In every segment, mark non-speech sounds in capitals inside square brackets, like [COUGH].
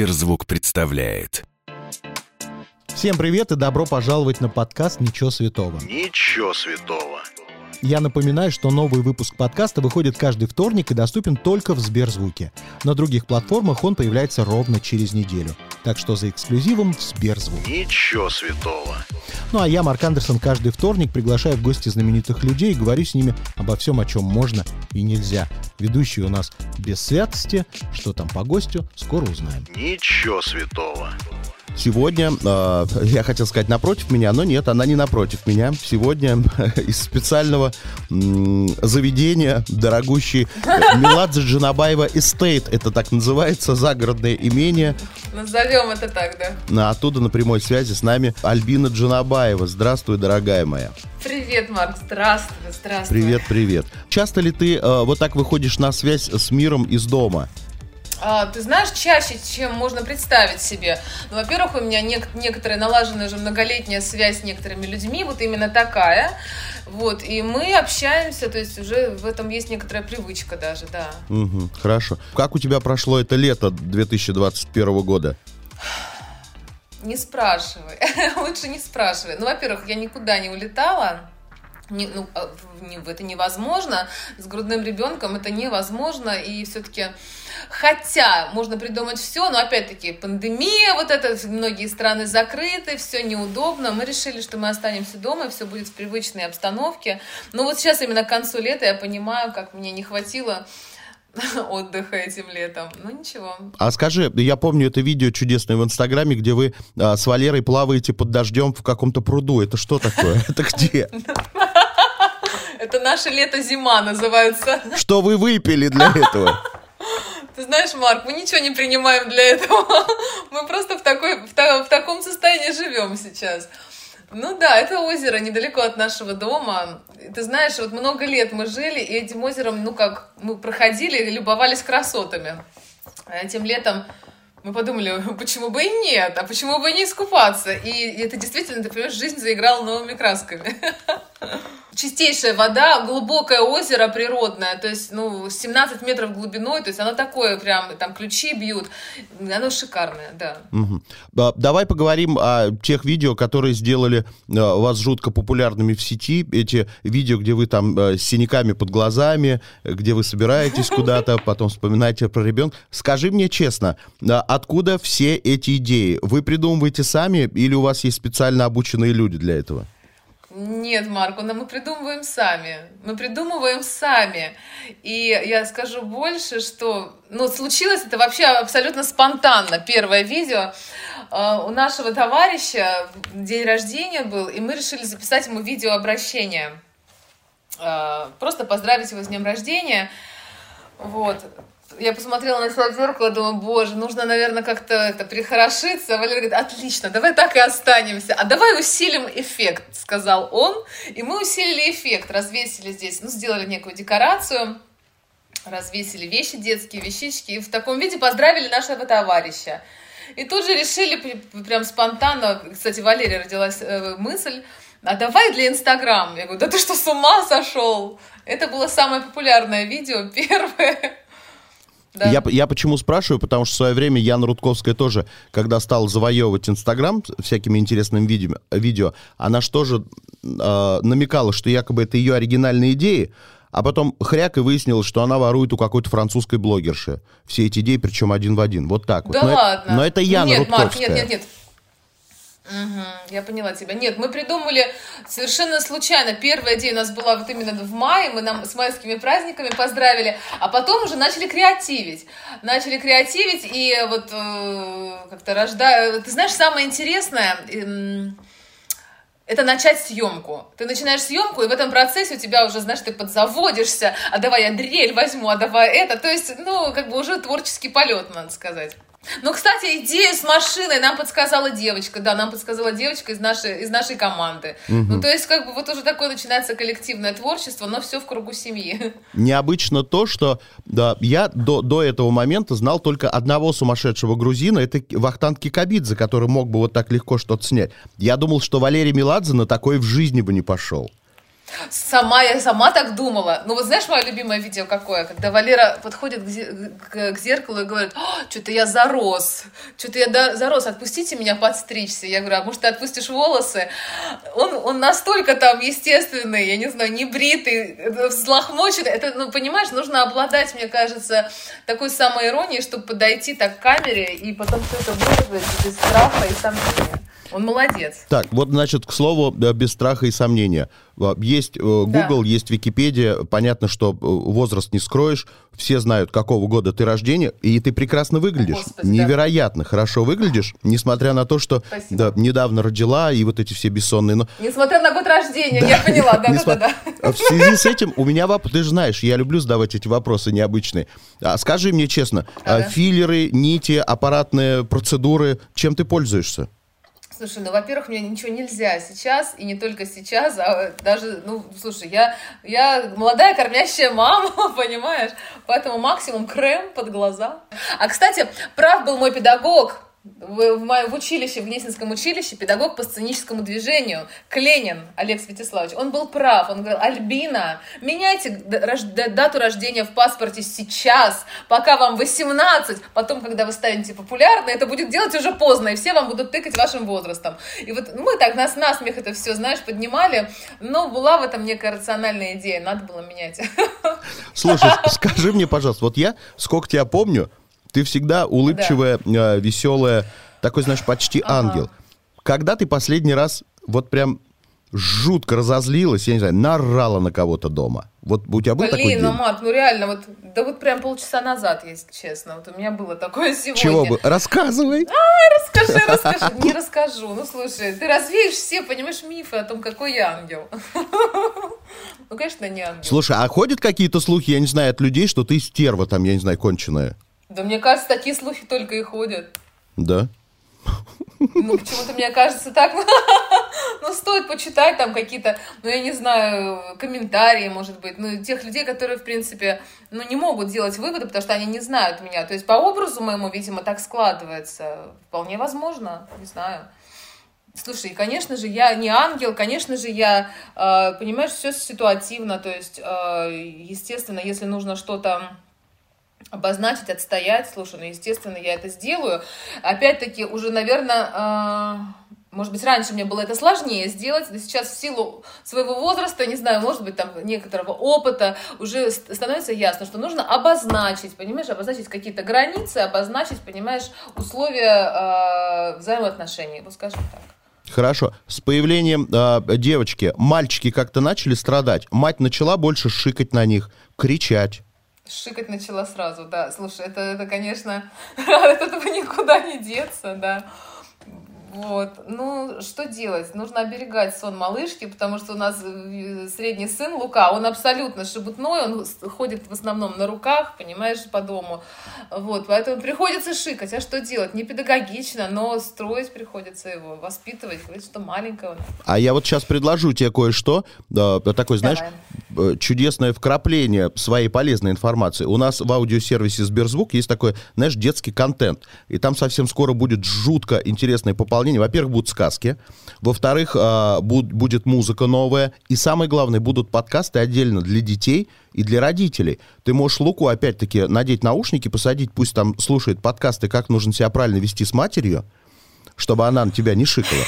Сберзвук представляет. Всем привет и добро пожаловать на подкаст «Ничего святого». Ничего святого. Я напоминаю, что новый выпуск подкаста выходит каждый вторник и доступен только в Сберзвуке. На других платформах он появляется ровно через неделю. Так что за эксклюзивом в Сберзвук. Ничего святого. Ну а я, Марк Андерсон, каждый вторник приглашаю в гости знаменитых людей и говорю с ними обо всем, о чем можно и нельзя. Ведущий у нас без святости. Что там по гостю, скоро узнаем. Ничего святого. Сегодня, э, я хотел сказать напротив меня, но нет, она не напротив меня. Сегодня [LAUGHS] из специального м, заведения дорогущий Меладзе Джанабаева Эстейт. Это так называется, загородное имение. Назовем это так, да. Оттуда на прямой связи с нами Альбина Джанабаева. Здравствуй, дорогая моя. Привет, Марк, здравствуй, здравствуй. Привет, привет. Часто ли ты э, вот так выходишь на связь с миром из дома? А, ты знаешь, чаще, чем можно представить себе. Ну, во-первых, у меня нек- некоторая налаженная уже многолетняя связь с некоторыми людьми, вот именно такая. Вот, и мы общаемся, то есть уже в этом есть некоторая привычка даже, да. Мгм, хорошо. Как у тебя прошло это лето 2021 года? Не спрашивай, [LAUGHS] лучше не спрашивай. Ну, во-первых, я никуда не улетала, не, ну, а, не, это невозможно, с грудным ребенком это невозможно, и все-таки, хотя можно придумать все, но опять-таки пандемия, вот это, многие страны закрыты, все неудобно, мы решили, что мы останемся дома, и все будет в привычной обстановке, но вот сейчас именно к концу лета я понимаю, как мне не хватило [LAUGHS] отдыха этим летом. Ну ничего. А скажи, я помню это видео чудесное в Инстаграме, где вы а, с Валерой плаваете под дождем в каком-то пруду. Это что такое? [LAUGHS] Это где? [LAUGHS] Это наше лето-зима называется. Что вы выпили для этого? Ты знаешь, Марк, мы ничего не принимаем для этого. Мы просто в, такой, в, та- в таком состоянии живем сейчас. Ну да, это озеро недалеко от нашего дома. Ты знаешь, вот много лет мы жили, и этим озером, ну как, мы проходили любовались красотами. А этим летом мы подумали, почему бы и нет, а почему бы и не искупаться? И это действительно, ты понимаешь, жизнь заиграла новыми красками. Чистейшая вода, глубокое озеро природное, то есть, ну, 17 метров глубиной, то есть оно такое прям, там ключи бьют, оно шикарное, да. А, Давай поговорим о тех видео, которые сделали а, вас жутко популярными в сети. Эти видео, где вы там а, с синяками под глазами, где вы собираетесь [LAUGHS] куда-то, потом вспоминаете про ребенка. Скажи мне честно, откуда все эти идеи? Вы придумываете сами или у вас есть специально обученные люди для этого? Нет, Марко, но мы придумываем сами. Мы придумываем сами. И я скажу больше, что ну, случилось это вообще абсолютно спонтанно. Первое видео. Э, У нашего товарища день рождения был, и мы решили записать ему видеообращение. Э, Просто поздравить его с днем рождения. Вот. Я посмотрела на себя в зеркало, думаю, боже, нужно, наверное, как-то это прихорошиться. Валерий говорит, отлично, давай так и останемся. А давай усилим эффект, сказал он. И мы усилили эффект, развесили здесь, ну, сделали некую декорацию, развесили вещи детские, вещички, и в таком виде поздравили нашего товарища. И тут же решили прям спонтанно, кстати, Валерия родилась э, мысль, а давай для Инстаграма. Я говорю, да ты что, с ума сошел? Это было самое популярное видео, [LAUGHS] первое. Да. Я, я почему спрашиваю, потому что в свое время Яна Рудковская тоже, когда стала завоевывать Инстаграм всякими интересными видео, видео она же тоже э, намекала, что якобы это ее оригинальные идеи, а потом хряк и выяснилось, что она ворует у какой-то французской блогерши. Все эти идеи, причем один в один. Вот так вот. Да но, это- ладно. но это Яна нет, Рудковская. Марк, нет, нет, нет. Мгм, я поняла тебя. Нет, мы придумали совершенно случайно. Первая идея у нас была вот именно в мае, мы нам с майскими праздниками поздравили, а потом уже начали креативить. Начали креативить и вот э, как-то рождая... Ты знаешь, самое интересное... эм, это начать съемку. Ты начинаешь съемку, и в этом процессе у тебя уже, знаешь, ты подзаводишься, а давай я дрель возьму, а давай это. То есть, ну, как бы уже творческий полет, надо сказать. Ну, кстати, идею с машиной нам подсказала девочка, да, нам подсказала девочка из нашей, из нашей команды. Ну, то есть, как бы вот уже такое начинается коллективное творчество, но все в кругу семьи. [LAUGHS] Необычно то, что да, я до, до этого момента знал только одного сумасшедшего грузина, это Вахтанг Кикабидзе, который мог бы вот так легко что-то снять. Я думал, что Валерий Меладзе на такое в жизни бы не пошел. Сама, я сама так думала. Ну, вот знаешь, мое любимое видео какое? Когда Валера подходит к, зе- к- к зеркалу и говорит, что-то я зарос, что-то я зарос, отпустите меня подстричься. Я говорю, а может, ты отпустишь волосы? Он, он настолько там естественный, я не знаю, не бритый, э, взлохмоченный. Это, ну, понимаешь, нужно обладать, мне кажется, такой самой иронией, чтобы подойти так к камере и потом все это выразить без страха и сомнения. Он молодец. Так, вот, значит, к слову, э, без страха и сомнения. Э, Есть э, Google, есть Википедия. Понятно, что возраст не скроешь. Все знают, какого года ты рождения. И ты прекрасно выглядишь. Господи, да. Невероятно хорошо выглядишь, несмотря на то, что Спасибо. да, недавно родила, и вот эти все бессонные... Но Несмотря на год рождения, я поняла, [LAUGHS] да, да, Несма- да, да. В связи с этим у меня вопрос, ты же знаешь, я люблю задавать эти вопросы необычные. А скажи мне честно, а, Ага. филлеры, нити, аппаратные процедуры, чем ты пользуешься? Слушай, ну, во-первых, мне ничего нельзя сейчас, и не только сейчас, а даже, ну, слушай, я, я молодая кормящая мама, [LAUGHS] понимаешь? Поэтому максимум крем под глаза. А, кстати, прав был мой педагог, в, в в училище, в Гнесинском училище, педагог по сценическому движению, Кленин Олег Святиславович, он был прав, он говорил, Альбина, меняйте дату рождения в паспорте сейчас, пока вам 18, потом, когда вы станете популярны, это будет делать уже поздно, и все вам будут тыкать вашим возрастом. И вот мы так нас насмех это все, знаешь, поднимали, но была в этом некая рациональная идея, надо было менять. [LAUGHS] Слушай, скажи мне, пожалуйста, вот я, сколько тебя помню, ты всегда улыбчивая, э, веселая, такой, знаешь, почти ангел. Когда ты последний раз вот прям жутко разозлилась, я не знаю, нарала на кого-то дома? Вот у тебя был такой Блин, ну, день? Марк, ну реально, вот, да вот прям полчаса назад, если честно, вот у меня было такое [LAUGHS] сегодня. Чего бы? Рассказывай. Расскажи, расскажи. Не расскажу. Ну, слушай, ты развеешь все, понимаешь, мифы о том, какой я ангел. [LAUGHS] Ну, конечно, не ангел. Слушай, а ходят какие-то слухи, я не знаю, от людей, что ты стерва там, я не знаю, конченая? Да мне кажется, такие слухи только и ходят. Да? Ну, почему-то мне кажется так. [LAUGHS] Ну, стоит почитать там какие-то, ну, я не знаю, комментарии, может быть, ну, тех людей, которые, в принципе, ну, не могут делать выводы, потому что они не знают меня. То есть по образу моему, видимо, так складывается. Вполне возможно, не знаю. Слушай, конечно же, я не ангел, конечно же, я, э, понимаешь, все ситуативно, то есть, э, естественно, если нужно что-то обозначить, отстоять, слушай, ну, естественно, я это сделаю. Опять-таки, уже, наверное, может быть, раньше мне было это сложнее сделать, но сейчас в силу своего возраста, не знаю, может быть, там, некоторого опыта, уже ст- становится ясно, что нужно обозначить, понимаешь, обозначить какие-то границы, обозначить, понимаешь, условия э, взаимоотношений, вот скажем так. Хорошо. С появлением а, девочки мальчики как-то начали страдать. Мать начала больше шикать на них, кричать. Шикать начала сразу, да. Слушай, это, это конечно, [LAUGHS] от этого никуда не деться, да. Вот. Ну, что делать? Нужно оберегать сон малышки, потому что у нас э, средний сын Лука, он абсолютно шебутной, он ходит в основном на руках, понимаешь, по дому. Вот, поэтому приходится шикать. А что делать? Не педагогично, но строить приходится его, воспитывать, говорить, что маленькая он. А я вот сейчас предложу тебе кое-что, да, такое, знаешь, э, чудесное вкрапление своей полезной информации. У нас в аудиосервисе Сберзвук есть такой, знаешь, детский контент. И там совсем скоро будет жутко интересное пополнение. Во-первых, будут сказки. Во-вторых, а, буд- будет музыка новая. И самое главное, будут подкасты отдельно для детей и для родителей. Ты можешь Луку, опять-таки, надеть наушники, посадить, пусть там слушает подкасты, как нужно себя правильно вести с матерью, чтобы она на тебя не шикала.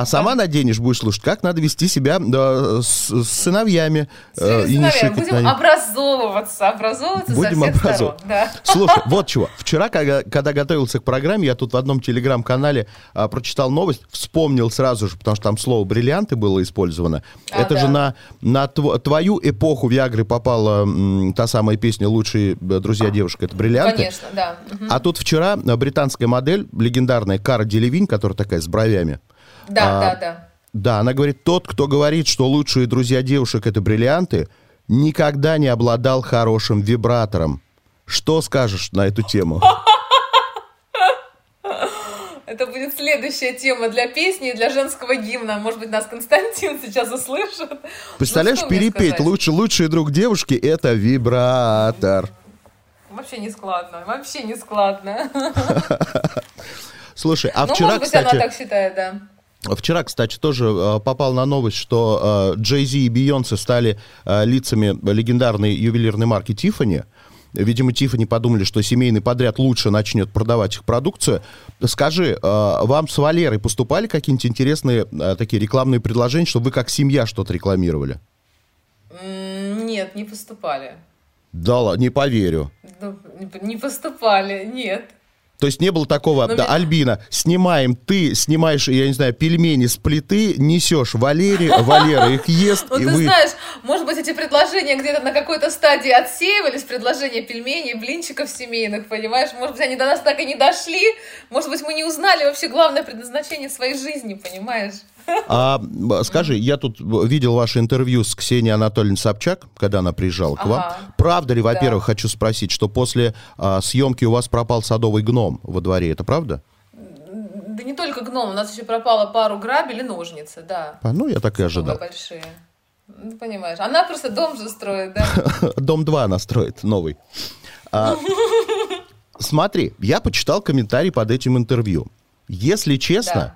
А сама наденешь, будешь слушать, как надо вести себя да, с, с сыновьями э, и не Сыновья, шикать на будем образовываться, образовываться Будем со всех образовывать. сторон. Да. Слушай, вот чего. Вчера, когда, когда готовился к программе, я тут в одном телеграм-канале а, прочитал новость, вспомнил сразу же, потому что там слово «бриллианты» было использовано. А, Это да. же на, на тв- твою эпоху Виагры попала м, та самая песня «Лучшие э, друзья девушек» — это «бриллианты». Конечно, да. Мгм. А тут вчера а, британская модель, легендарная Кара Делевинь, которая такая с бровями, Да, а, да, да. да, она говорит, тот, кто говорит, что лучшие друзья девушек это бриллианты, никогда не обладал хорошим вибратором. Что скажешь на эту тему? [LAUGHS] Это будет следующая тема для песни и для женского гимна. Может быть, нас Константин [LAUGHS] сейчас услышит. Представляешь, Ну, что мне перепеть лучше, лучшие друг девушки это вибратор. Вообще не складно, вообще не складно. [LAUGHS] Слушай, а ну, вчера, может быть, кстати, она так считает, да. Вчера, кстати, тоже э, попал на новость, что э, Джей Зи и Бейонсе стали э, лицами легендарной ювелирной марки Тиффани. Видимо, Тиффани подумали, что семейный подряд лучше начнет продавать их продукцию. Скажи, вам с Валерой поступали какие-нибудь интересные такие рекламные предложения, чтобы вы как семья что-то рекламировали? Нет, не поступали. Да ладно, не поверю. Ну, Не поступали, нет. То есть не было такого, Ну, да, ми- Альбина, снимаем, ты снимаешь, я не знаю, пельмени с плиты, несешь Валере, Валера их ест, Ну, ты вы... знаешь, может быть, эти предложения где-то на какой-то стадии отсеивались, предложения пельменей, блинчиков семейных, понимаешь? Может быть, они до нас так и не дошли. Может быть, мы не узнали вообще главное предназначение своей жизни, понимаешь? А скажи, я тут видел ваше интервью с Ксенией Анатольевной Собчак, когда она приезжала к вам. Ага. Правда ли, во-первых, Да. хочу спросить, что после а, съемки у вас пропал садовый гном во дворе, это правда? Да не только гном, у нас еще пропало пару грабель и ножницы, да. А, ну, я так и ожидал. большие. Ну, понимаешь. Она просто дом же строит, да? [LAUGHS] Дом 2 она строит, новый. А, [LAUGHS] смотри, я почитал комментарий под этим интервью. Если честно, Да.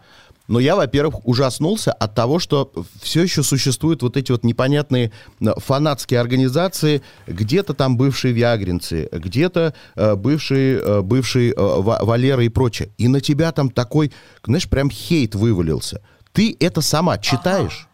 Но я, во-первых, ужаснулся от того, что все еще существуют вот эти вот непонятные э, фанатские организации, где-то там бывшие виагринцы, где-то э, бывшие, э, бывшие э, Ва- Валера и прочее. И на тебя там такой, знаешь, прям хейт вывалился. Ты это сама читаешь?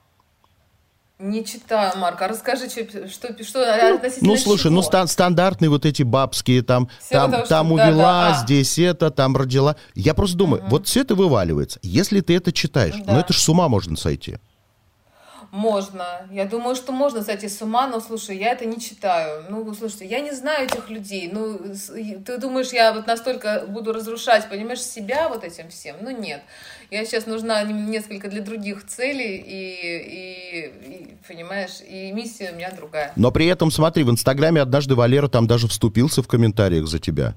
Не читаю, Марк, а расскажи, что, что, что относительно Ну, слушай, ну чего? стан- стандартные вот эти бабские, там, там, что- там да, увела, да, а. здесь это, там родила. Я просто думаю, вот все это вываливается. Если ты это читаешь, ну Да. это ж с ума можно сойти. Можно. Я думаю, что можно сойти с ума, но слушай, я это не читаю. Ну, слушайте, я не знаю этих людей. Ну, ты думаешь, я вот настолько буду разрушать, понимаешь, себя вот этим всем? Ну, нет. Я сейчас нужна несколько для других целей, и, и- и, понимаешь, и миссия у меня другая. Но при этом, смотри, в Инстаграме однажды Валера там даже вступился в комментариях за тебя.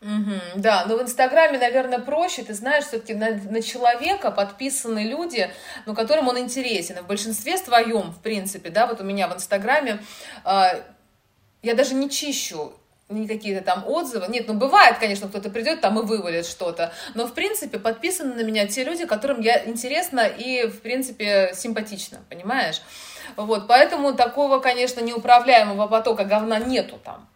Мгм, Да, но в Инстаграме, наверное, проще. Ты знаешь, все-таки на, на человека подписаны люди, ну, которым он интересен. И в большинстве своем, в принципе, да, вот у меня в Инстаграме а, я даже не чищу ни какие-то там отзывы. Нет, ну бывает, конечно, кто-то придет там и вывалит что-то. Но, в принципе, подписаны на меня те люди, которым я интересна и, в принципе, симпатична, понимаешь? Вот, поэтому такого, конечно, неуправляемого потока говна нету там.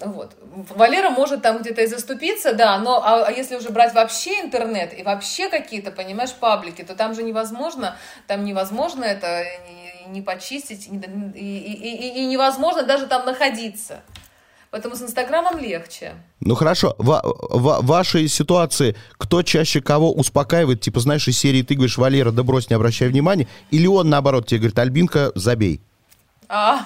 Вот. Валера может там где-то и заступиться, да, но а, а если уже брать вообще интернет и вообще какие-то, понимаешь, паблики, то там же невозможно, там невозможно это не, не почистить, и- и- и- и невозможно даже там находиться. Поэтому с Инстаграмом легче. Ну хорошо, в, в вашей ситуации кто чаще кого успокаивает, типа, знаешь, из серии ты говоришь, Валера, да брось, не обращай внимания, или он, наоборот, тебе говорит, Альбинка, забей. А,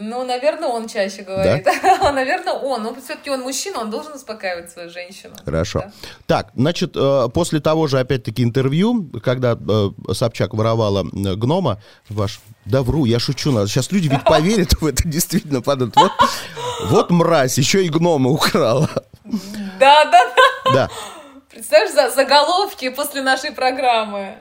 ну, наверное, он чаще говорит. [LAUGHS] наверное, он. Ну, все-таки он мужчина, он должен успокаивать свою женщину. Хорошо. Да. Так, значит, э, после того же, опять-таки, интервью, когда э, Собчак воровала э, гнома, ваш... Да вру, я шучу. надо. Сейчас люди ведь [LAUGHS] поверят в это, действительно подумают. Вот, вот мразь, еще и гнома украла. Да, да, да. Да. Представляешь, за заголовки после нашей программы.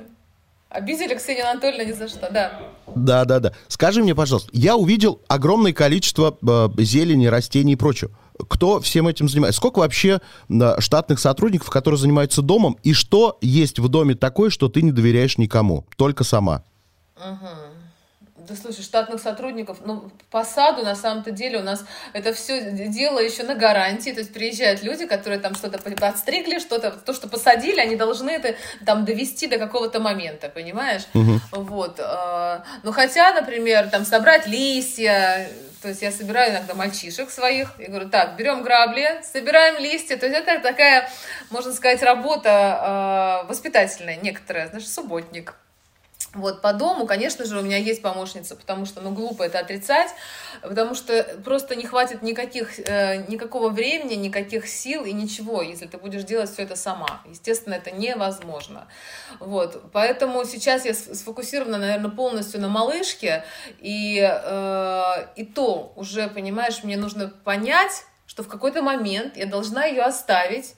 Обидели Ксению Анатольевну ни за что, да. Да, да, да. Скажи мне, пожалуйста, я увидел огромное количество э, зелени, растений и прочего. Кто всем этим занимается? Сколько вообще э, штатных сотрудников, которые занимаются домом? И что есть в доме такое, что ты не доверяешь никому? Только сама. Да слушай, штатных сотрудников, ну, по саду, на самом-то деле, у нас это все дело еще на гарантии, то есть приезжают люди, которые там что-то подстригли, что-то, то, что посадили, они должны это там довести до какого-то момента, понимаешь? Вот. э, Ну, хотя, например, там собрать листья, то есть я собираю иногда мальчишек своих, и говорю, так, берем грабли, собираем листья, то есть это такая, можно сказать, работа э, воспитательная некоторая, знаешь, субботник. Вот, по дому, конечно же, у меня есть помощница, потому что, ну, глупо это отрицать, потому что просто не хватит никаких, э, никакого времени, никаких сил и ничего, если ты будешь делать все это сама. Естественно, это невозможно. Вот, поэтому сейчас я сфокусирована, наверное, полностью на малышке, и, э, и то уже, понимаешь, мне нужно понять, что в какой-то момент я должна ее оставить,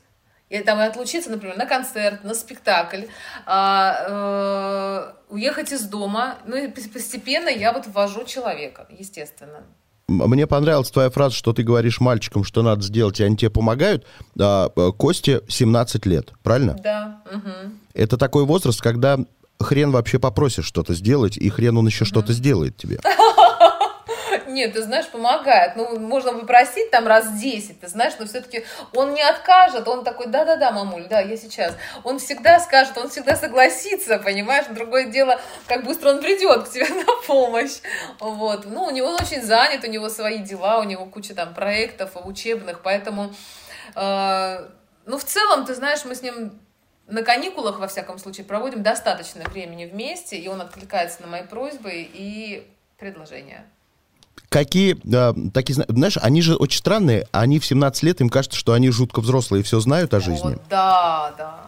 и там отлучиться, например, на концерт, на спектакль, а, э, уехать из дома. Ну и пос- постепенно я вот ввожу человека, естественно. Мне понравилась твоя фраза, что ты говоришь мальчикам, что надо сделать, и они тебе помогают. А, э, Косте 17 лет, правильно? Да. мгм. Это такой возраст, когда хрен вообще попросишь что-то сделать, и хрен он еще что-то сделает тебе. [LAUGHS] Нет, ты знаешь, помогает. Ну, можно попросить там раз 10, ты знаешь, но все-таки он не откажет. Он такой, да-да-да, мамуль, да, я сейчас. Он всегда скажет, он всегда согласится, понимаешь? Другое дело, как быстро он придет к тебе [LAUGHS] на помощь. Вот. Ну, у него он очень занят, у него свои дела, у него куча там проектов учебных, поэтому... э, ну, в целом, ты знаешь, мы с ним на каникулах, во всяком случае, проводим достаточно времени вместе, и он откликается на мои просьбы и предложения. Какие, э, такие, зна- знаешь, они же очень странные, они в 17 лет, им кажется, что они жутко взрослые и все знают о жизни. Вот, да, да.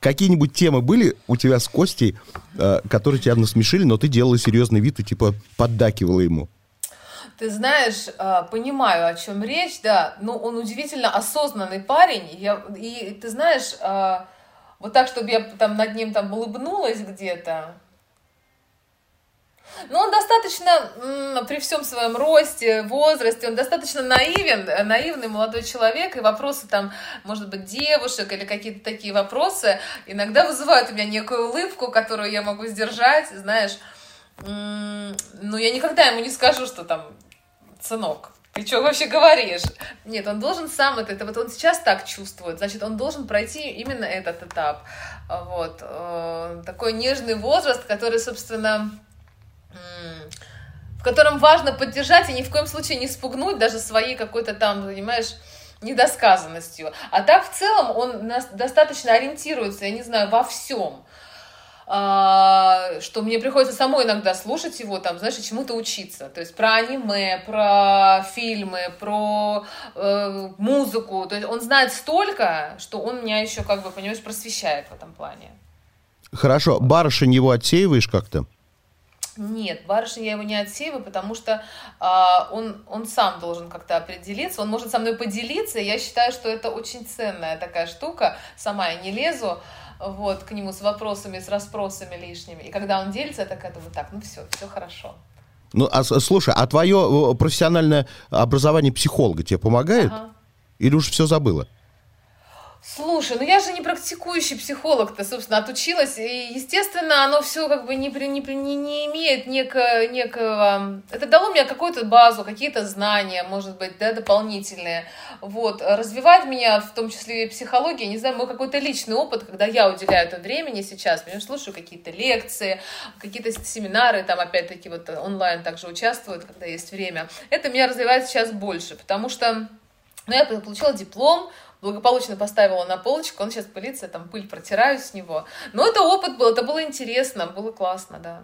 Какие-нибудь темы были у тебя с Костей, э, которые тебя насмешили, но ты делала серьезный вид и типа поддакивала ему? Ты знаешь, а, понимаю, о чем речь, да, но он удивительно осознанный парень, я, и ты знаешь, а, вот так, чтобы я там над ним там улыбнулась где-то, ну, он достаточно, при всем своем росте, возрасте, он достаточно наивен, э, наивный молодой человек, и вопросы там, может быть, девушек или какие-то такие вопросы иногда вызывают у меня некую улыбку, которую я могу сдержать, знаешь. М, Ну, я никогда ему не скажу, что там, сынок, ты что вообще говоришь? Нет, он должен сам это, это вот он сейчас так чувствует, значит, он должен пройти именно этот этап. Вот. э, Такой нежный возраст, который, собственно, в котором важно поддержать и ни в коем случае не спугнуть даже своей какой-то там, понимаешь, недосказанностью. А так в целом он достаточно ориентируется, я не знаю, во всем. А, что мне приходится самой иногда слушать его, там, знаешь, чему-то учиться. То есть про аниме, про фильмы, про э, музыку. То есть он знает столько, что он меня еще, как бы, понимаешь, просвещает в этом плане. Хорошо, барышень его отсеиваешь как-то? Нет, барышня я его не отсеиваю, потому что а, он, он сам должен как-то определиться, он может со мной поделиться, я считаю, что это очень ценная такая штука, сама я не лезу вот, к нему с вопросами, с расспросами лишними, и когда он делится, я такая думаю, так, ну все, все хорошо. Ну, а, слушай, а твое профессиональное образование психолога тебе помогает? Ага. Или уж все забыла? Слушай, ну я же не практикующий психолог-то, собственно, отучилась, и, естественно, оно все как бы не, при- не, не, не имеет неко, некого... Это дало мне какую-то базу, какие-то знания, может быть, да, дополнительные. Вот, развивать меня, в том числе и психология, не знаю, мой какой-то личный опыт, когда я уделяю это времени сейчас, понимаешь, слушаю какие-то лекции, какие-то семинары, там, опять-таки, вот онлайн также участвуют, когда есть время. Это меня развивает сейчас больше, потому что ну, я получила диплом, благополучно поставила на полочку, он сейчас пылится, там пыль протираю с него. Но это опыт был, это было интересно, было классно, да.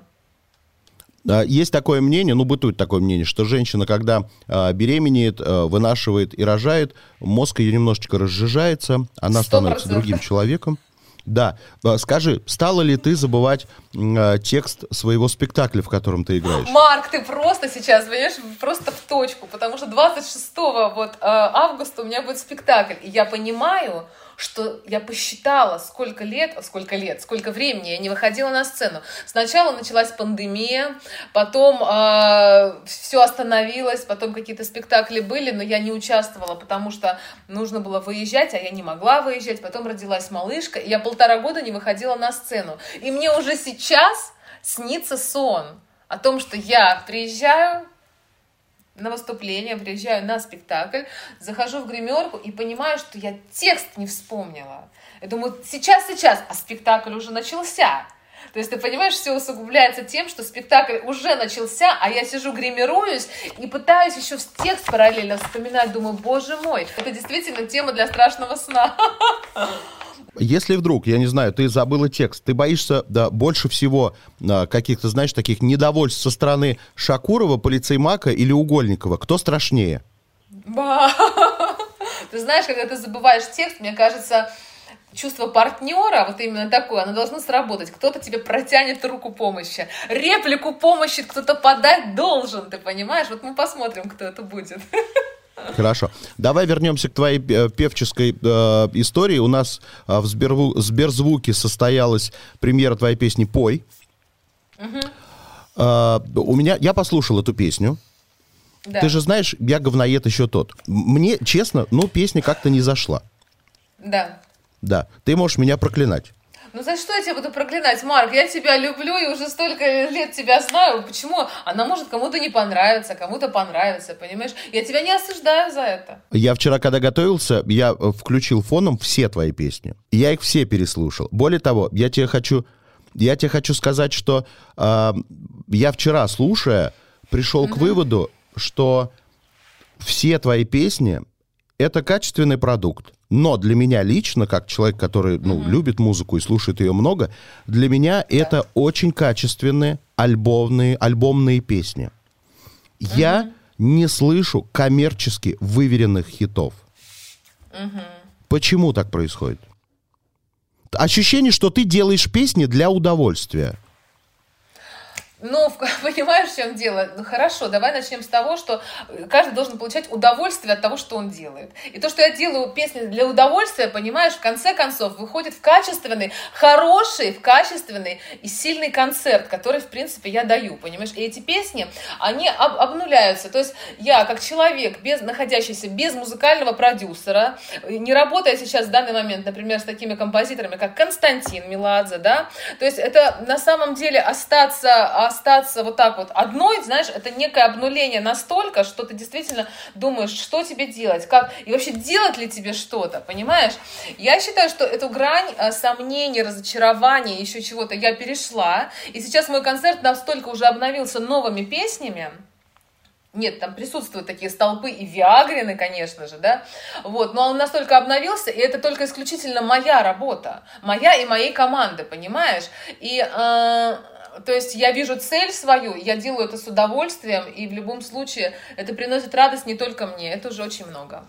А, Есть такое мнение, ну, бытует такое мнение, что женщина, когда а, беременеет, а, вынашивает и рожает, мозг ее немножечко разжижается, она Сто становится процентов. другим человеком. Да. А, Скажи, стала ли ты забывать а, текст своего спектакля, в котором ты играешь? Марк, ты просто сейчас, понимаешь, просто в точку, потому что 26 вот, э, августа у меня будет спектакль, и я понимаю, что я посчитала, сколько лет, сколько лет, сколько времени я не выходила на сцену. Сначала началась пандемия, потом все остановилось, потом какие-то спектакли были, но я не участвовала, потому что нужно было выезжать, а я не могла выезжать. Потом родилась малышка, и я полтора года не выходила на сцену. И мне уже сейчас снится сон о том, что я приезжаю на выступление, приезжаю на спектакль, захожу в гримерку и понимаю, что я текст не вспомнила. Я думаю, сейчас, сейчас, а спектакль уже начался. То есть, ты понимаешь, все усугубляется тем, что спектакль уже начался, а я сижу, гримируюсь и пытаюсь еще в текст параллельно вспоминать. Думаю, боже мой, это действительно тема для страшного сна. [LAUGHS] Если вдруг, я не знаю, ты забыла текст, ты боишься да, больше всего а, каких-то, знаешь, таких недовольств со стороны Шакурова, полицеймака или Угольникова, кто страшнее? Ба. Ты знаешь, когда ты забываешь текст, мне кажется, чувство партнера, вот именно такое, оно должно сработать. Кто-то тебе протянет руку помощи. Реплику помощи кто-то подать должен, ты понимаешь? Вот мы посмотрим, кто это будет. Хорошо. Давай вернемся к твоей э, певческой э, истории. У нас э, в Сберву- Сберзвуке состоялась премьера твоей песни «Пой». Э, у меня, я послушал эту песню. Да. Ты же знаешь, я говноед еще тот. Мне, честно, ну, песня как-то не зашла. Да. Да, ты можешь меня проклинать. Ну за что я тебя буду проклинать, Марк? Я тебя люблю и уже столько лет тебя знаю. Почему? Она может кому-то не понравиться, кому-то понравится, понимаешь? Я тебя не осуждаю за это. Я вчера, когда готовился, я э, включил фоном все твои песни. Я их все переслушал. Более того, я тебе хочу, я тебе хочу сказать, что э, я вчера, слушая, пришел к выводу, что все твои песни это качественный продукт. Но для меня лично, как человек, который ну, любит музыку и слушает ее много, для меня это очень качественные альбомные, альбомные песни. Я не слышу коммерчески выверенных хитов. Почему так происходит? Ощущение, что ты делаешь песни для удовольствия. Ну, [LAUGHS] понимаешь, в чем дело? Ну, хорошо, давай начнем с того, что каждый должен получать удовольствие от того, что он делает. И то, что я делаю песни для удовольствия, понимаешь, в конце концов выходит в качественный, хороший, в качественный и сильный концерт, который, в принципе, я даю, понимаешь? И эти песни, они об- обнуляются. То есть я, как человек, без, находящийся без музыкального продюсера, не работая сейчас в данный момент, например, с такими композиторами, как Константин Меладзе, да, то есть это на самом деле остаться, остаться вот так вот одной, знаешь, это некое обнуление настолько, что ты действительно думаешь, что тебе делать, как, и вообще делать ли тебе что-то, понимаешь? Я считаю, что эту грань э, сомнений, разочарования, еще чего-то я перешла, и сейчас мой концерт настолько уже обновился новыми песнями, нет, там присутствуют такие столпы и Виагрины, конечно же, да, вот, но он настолько обновился, и это только исключительно моя работа, моя и моей команды, понимаешь, и, э, то есть я вижу цель свою, я делаю это с удовольствием, и в любом случае это приносит радость не только мне, это уже очень много.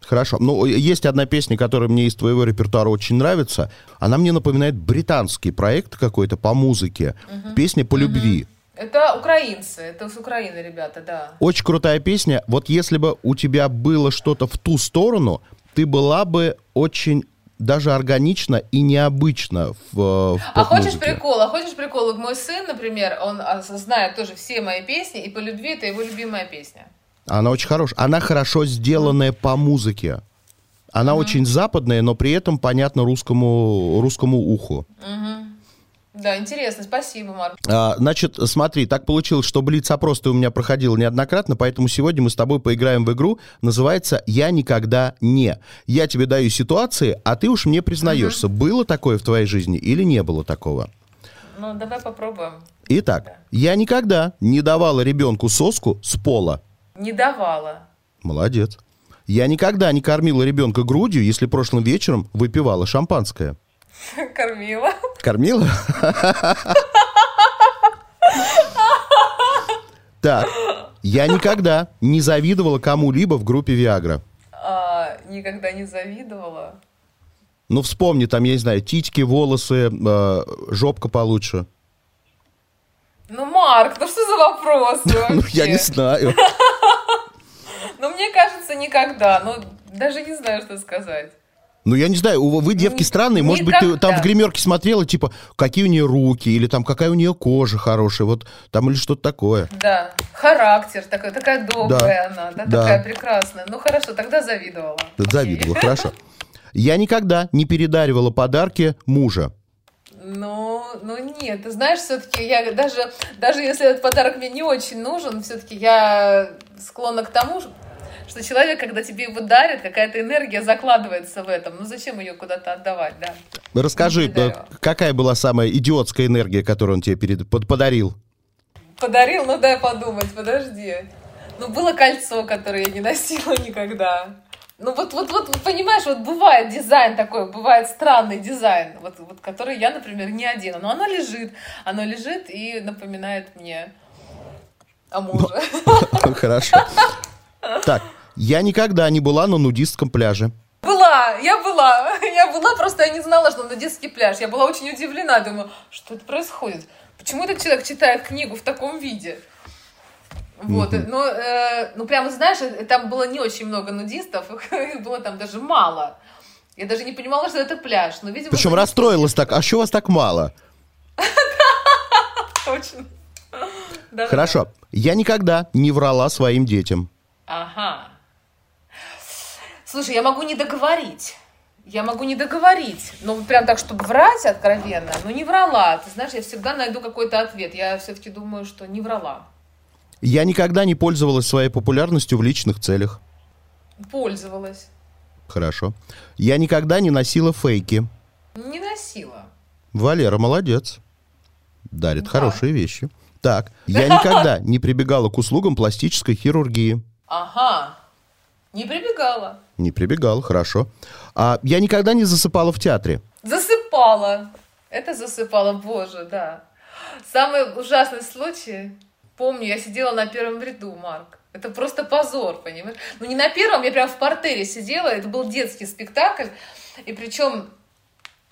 Хорошо. Ну, есть одна песня, которая мне из твоего репертуара очень нравится. Она мне напоминает британский проект какой-то по музыке. Песня по любви. Это украинцы, это с Украины ребята, да. Очень крутая песня. Вот если бы у тебя было что-то в ту сторону, ты была бы очень даже органично и необычно в, в А хочешь прикол? А хочешь прикол? Мой сын, например, он знает тоже все мои песни, и по любви это его любимая песня. Она очень хорошая. Она хорошо сделанная по музыке. Она очень западная, но при этом понятна русскому, русскому уху. Да, интересно, спасибо, Марк. А, значит, смотри, так получилось, что Блиц-опрос ты у меня проходил неоднократно, поэтому сегодня мы с тобой поиграем в игру. Называется «Я никогда не». Я тебе даю ситуации, а ты уж мне признаешься, было такое в твоей жизни или не было такого. Ну, давай попробуем. Итак, я никогда не давала ребенку соску с пола. Не давала. Молодец. Я никогда не кормила ребенка грудью, если прошлым вечером выпивала шампанское. [LAUGHS] Кормила. Кормила? Так, я никогда не завидовала кому-либо в группе Виагра. А, никогда не завидовала. Ну, вспомни, там, я не знаю, титьки, волосы, э, жопка получше. Ну, Марк, ну что за вопросы [LAUGHS] Ну, я не знаю. [LAUGHS] Ну, мне кажется, никогда. Ну, даже не знаю, что сказать. Ну, я не знаю, вы девки странные, может быть, ты там в гримерке смотрела, типа, какие у нее руки, или там какая у нее кожа хорошая, вот там или что-то такое. Да, характер такой, такая добрая она, да, Да. такая прекрасная. Ну, хорошо, тогда завидовала. Завидовала, хорошо. Я никогда не передаривала подарки мужа. Ну, ну нет, ты знаешь, все-таки я даже, даже если этот подарок мне не очень нужен, все-таки я склонна к тому, что человек, когда тебе его дарит, какая-то энергия закладывается в этом. Ну зачем ее куда-то отдавать, да? Расскажи, э, какая была самая идиотская энергия, которую он тебе перед- под- подарил? Подарил, ну дай подумать, подожди. Ну, было кольцо, которое я не носила никогда. Ну, вот, вот, вот, понимаешь, вот бывает дизайн такой, бывает странный дизайн, вот, вот, который я, например, не одену. Но оно лежит, оно лежит и напоминает мне о муже. [LAUGHS] Хорошо. Так, я никогда не была на нудистском пляже. Была, я была, [LAUGHS] я была, просто я не знала, что на детский пляж. Я была очень удивлена, думаю, что это происходит? Почему этот человек читает книгу в таком виде? Вот, но, э, ну, прямо, знаешь, э, там было не очень много нудистов, [LAUGHS] их было там даже мало. Я даже не понимала, что это пляж, но, видимо... Причем расстроилась так, а что вас так мало? [LAUGHS] Точно. Хорошо. Я никогда не врала своим детям. Ага. Слушай, я могу не договорить. Я могу не договорить. Ну, вот прям так, чтобы врать откровенно. Ну, не врала. Ты знаешь, я всегда найду какой-то ответ. Я все-таки думаю, что не врала. Я никогда не пользовалась своей популярностью в личных целях. Пользовалась. Хорошо. Я никогда не носила фейки. Не носила. Валера молодец. Дарит Да. хорошие вещи. Так, я никогда [LAUGHS] не прибегала к услугам пластической хирургии. Ага. Не прибегала. Не прибегал, хорошо. А я никогда не засыпала в театре. Засыпала. Это засыпала, боже, да. Самый ужасный случай. Помню, я сидела на первом ряду, Марк. Это просто позор, понимаешь? Ну, не на первом, я прям в портере сидела. Это был детский спектакль. И причем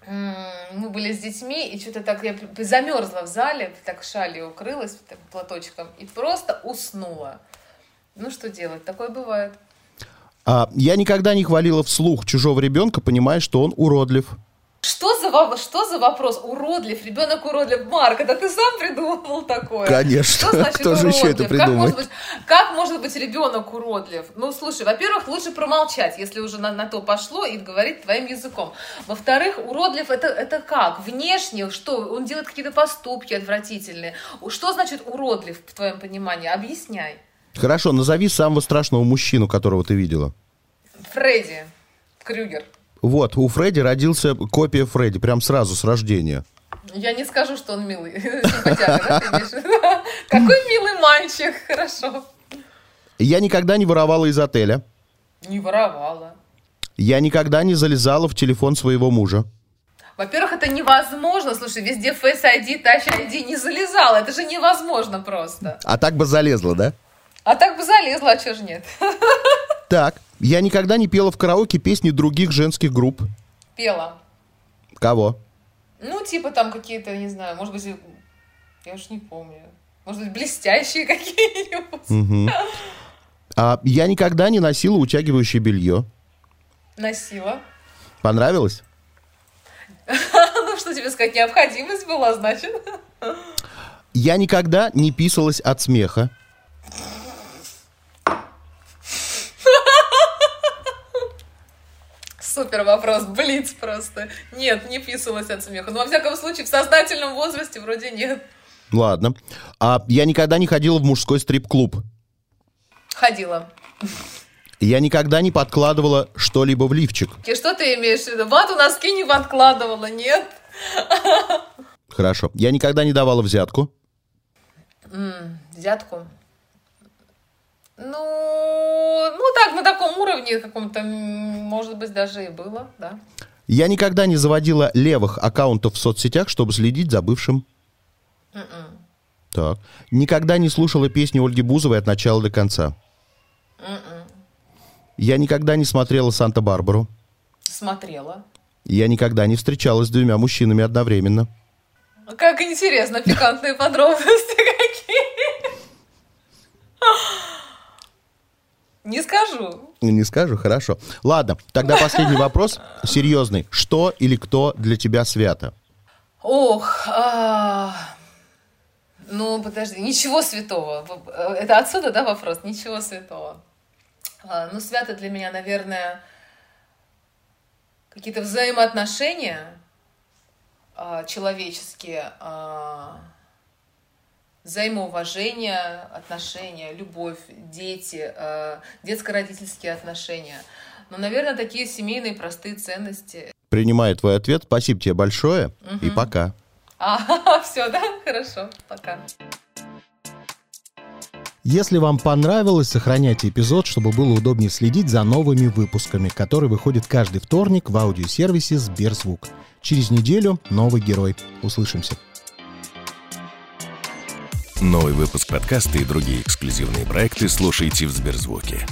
мы были с детьми, и что-то так я замерзла в зале, так шалью укрылась так, платочком, и просто уснула. Ну, что делать? Такое бывает. А я никогда не хвалила вслух чужого ребенка, понимая, что он уродлив. Что за, что за вопрос? Уродлив, ребенок уродлив. Марк, это ты сам придумал такое? Конечно. Что значит Кто же еще это уродлив? Как придумает? может, быть, как может быть ребенок уродлив? Ну, слушай, во-первых, лучше промолчать, если уже на, на то пошло, и говорить твоим языком. Во-вторых, уродлив это, это как? Внешне, что? Он делает какие-то поступки отвратительные. Что значит уродлив, в твоем понимании? Объясняй. Хорошо, назови самого страшного мужчину, которого ты видела. Фредди Крюгер. Вот, у Фредди родился копия Фредди, прям сразу с рождения. Я не скажу, что он милый. [LAUGHS] Какой милый мальчик, [LAUGHS] хорошо. Я никогда не воровала из отеля. Не воровала. Я никогда не залезала в телефон своего мужа. Во-первых, это невозможно. Слушай, везде Face ID, Touch ID не залезала. Это же невозможно просто. А так бы залезла, да? А так бы залезла, а чё ж нет? [LAUGHS] Так, я никогда не пела в караоке песни других женских групп. Пела. Кого? Ну, типа там какие-то, не знаю, может быть, я уж не помню. Может быть, блестящие [LAUGHS] какие-нибудь. А я никогда не носила утягивающее белье. Носила. Понравилось? [LAUGHS] Ну, что тебе сказать, необходимость была, значит. Я никогда не писалась от смеха. Супер вопрос, блиц просто. Нет, не писалась от смеха. Но, во всяком случае, в сознательном возрасте вроде нет. Ладно. А я никогда не ходила в мужской стрип-клуб. Ходила. Я никогда не подкладывала что-либо в лифчик. И что ты имеешь в виду? Вату носки не подкладывала, нет? Хорошо. Я никогда не давала взятку. Взятку. Ну, ну так, на таком уровне каком-то, может быть, даже и было, да. Я никогда не заводила левых аккаунтов в соцсетях, чтобы следить за бывшим. Так. Никогда не слушала песни Ольги Бузовой от начала до конца. Я никогда не смотрела Санта-Барбару. Смотрела. Я никогда не встречалась с двумя мужчинами одновременно. Как интересно, пикантные [LAUGHS] подробности какие. Не скажу. Не скажу, хорошо. Ладно, тогда последний [LAUGHS] вопрос, серьезный. Что или кто для тебя свято? Ох, а, ну подожди, ничего святого. Это отсюда, да, вопрос? Ничего святого. А, Ну, свято для меня, наверное, какие-то взаимоотношения а, человеческие, а, взаимоуважение, отношения, любовь, дети, а, детско-родительские отношения. Ну, наверное, такие семейные простые ценности. Принимаю твой ответ. Спасибо тебе большое. И пока. А, [LAUGHS] все, да? Хорошо, пока. Если вам понравилось, сохраняйте эпизод, чтобы было удобнее следить за новыми выпусками, которые выходят каждый вторник в аудиосервисе Сберзвук. Через неделю новый герой. Услышимся. Новый выпуск подкаста и другие эксклюзивные проекты слушайте в Сберзвуке.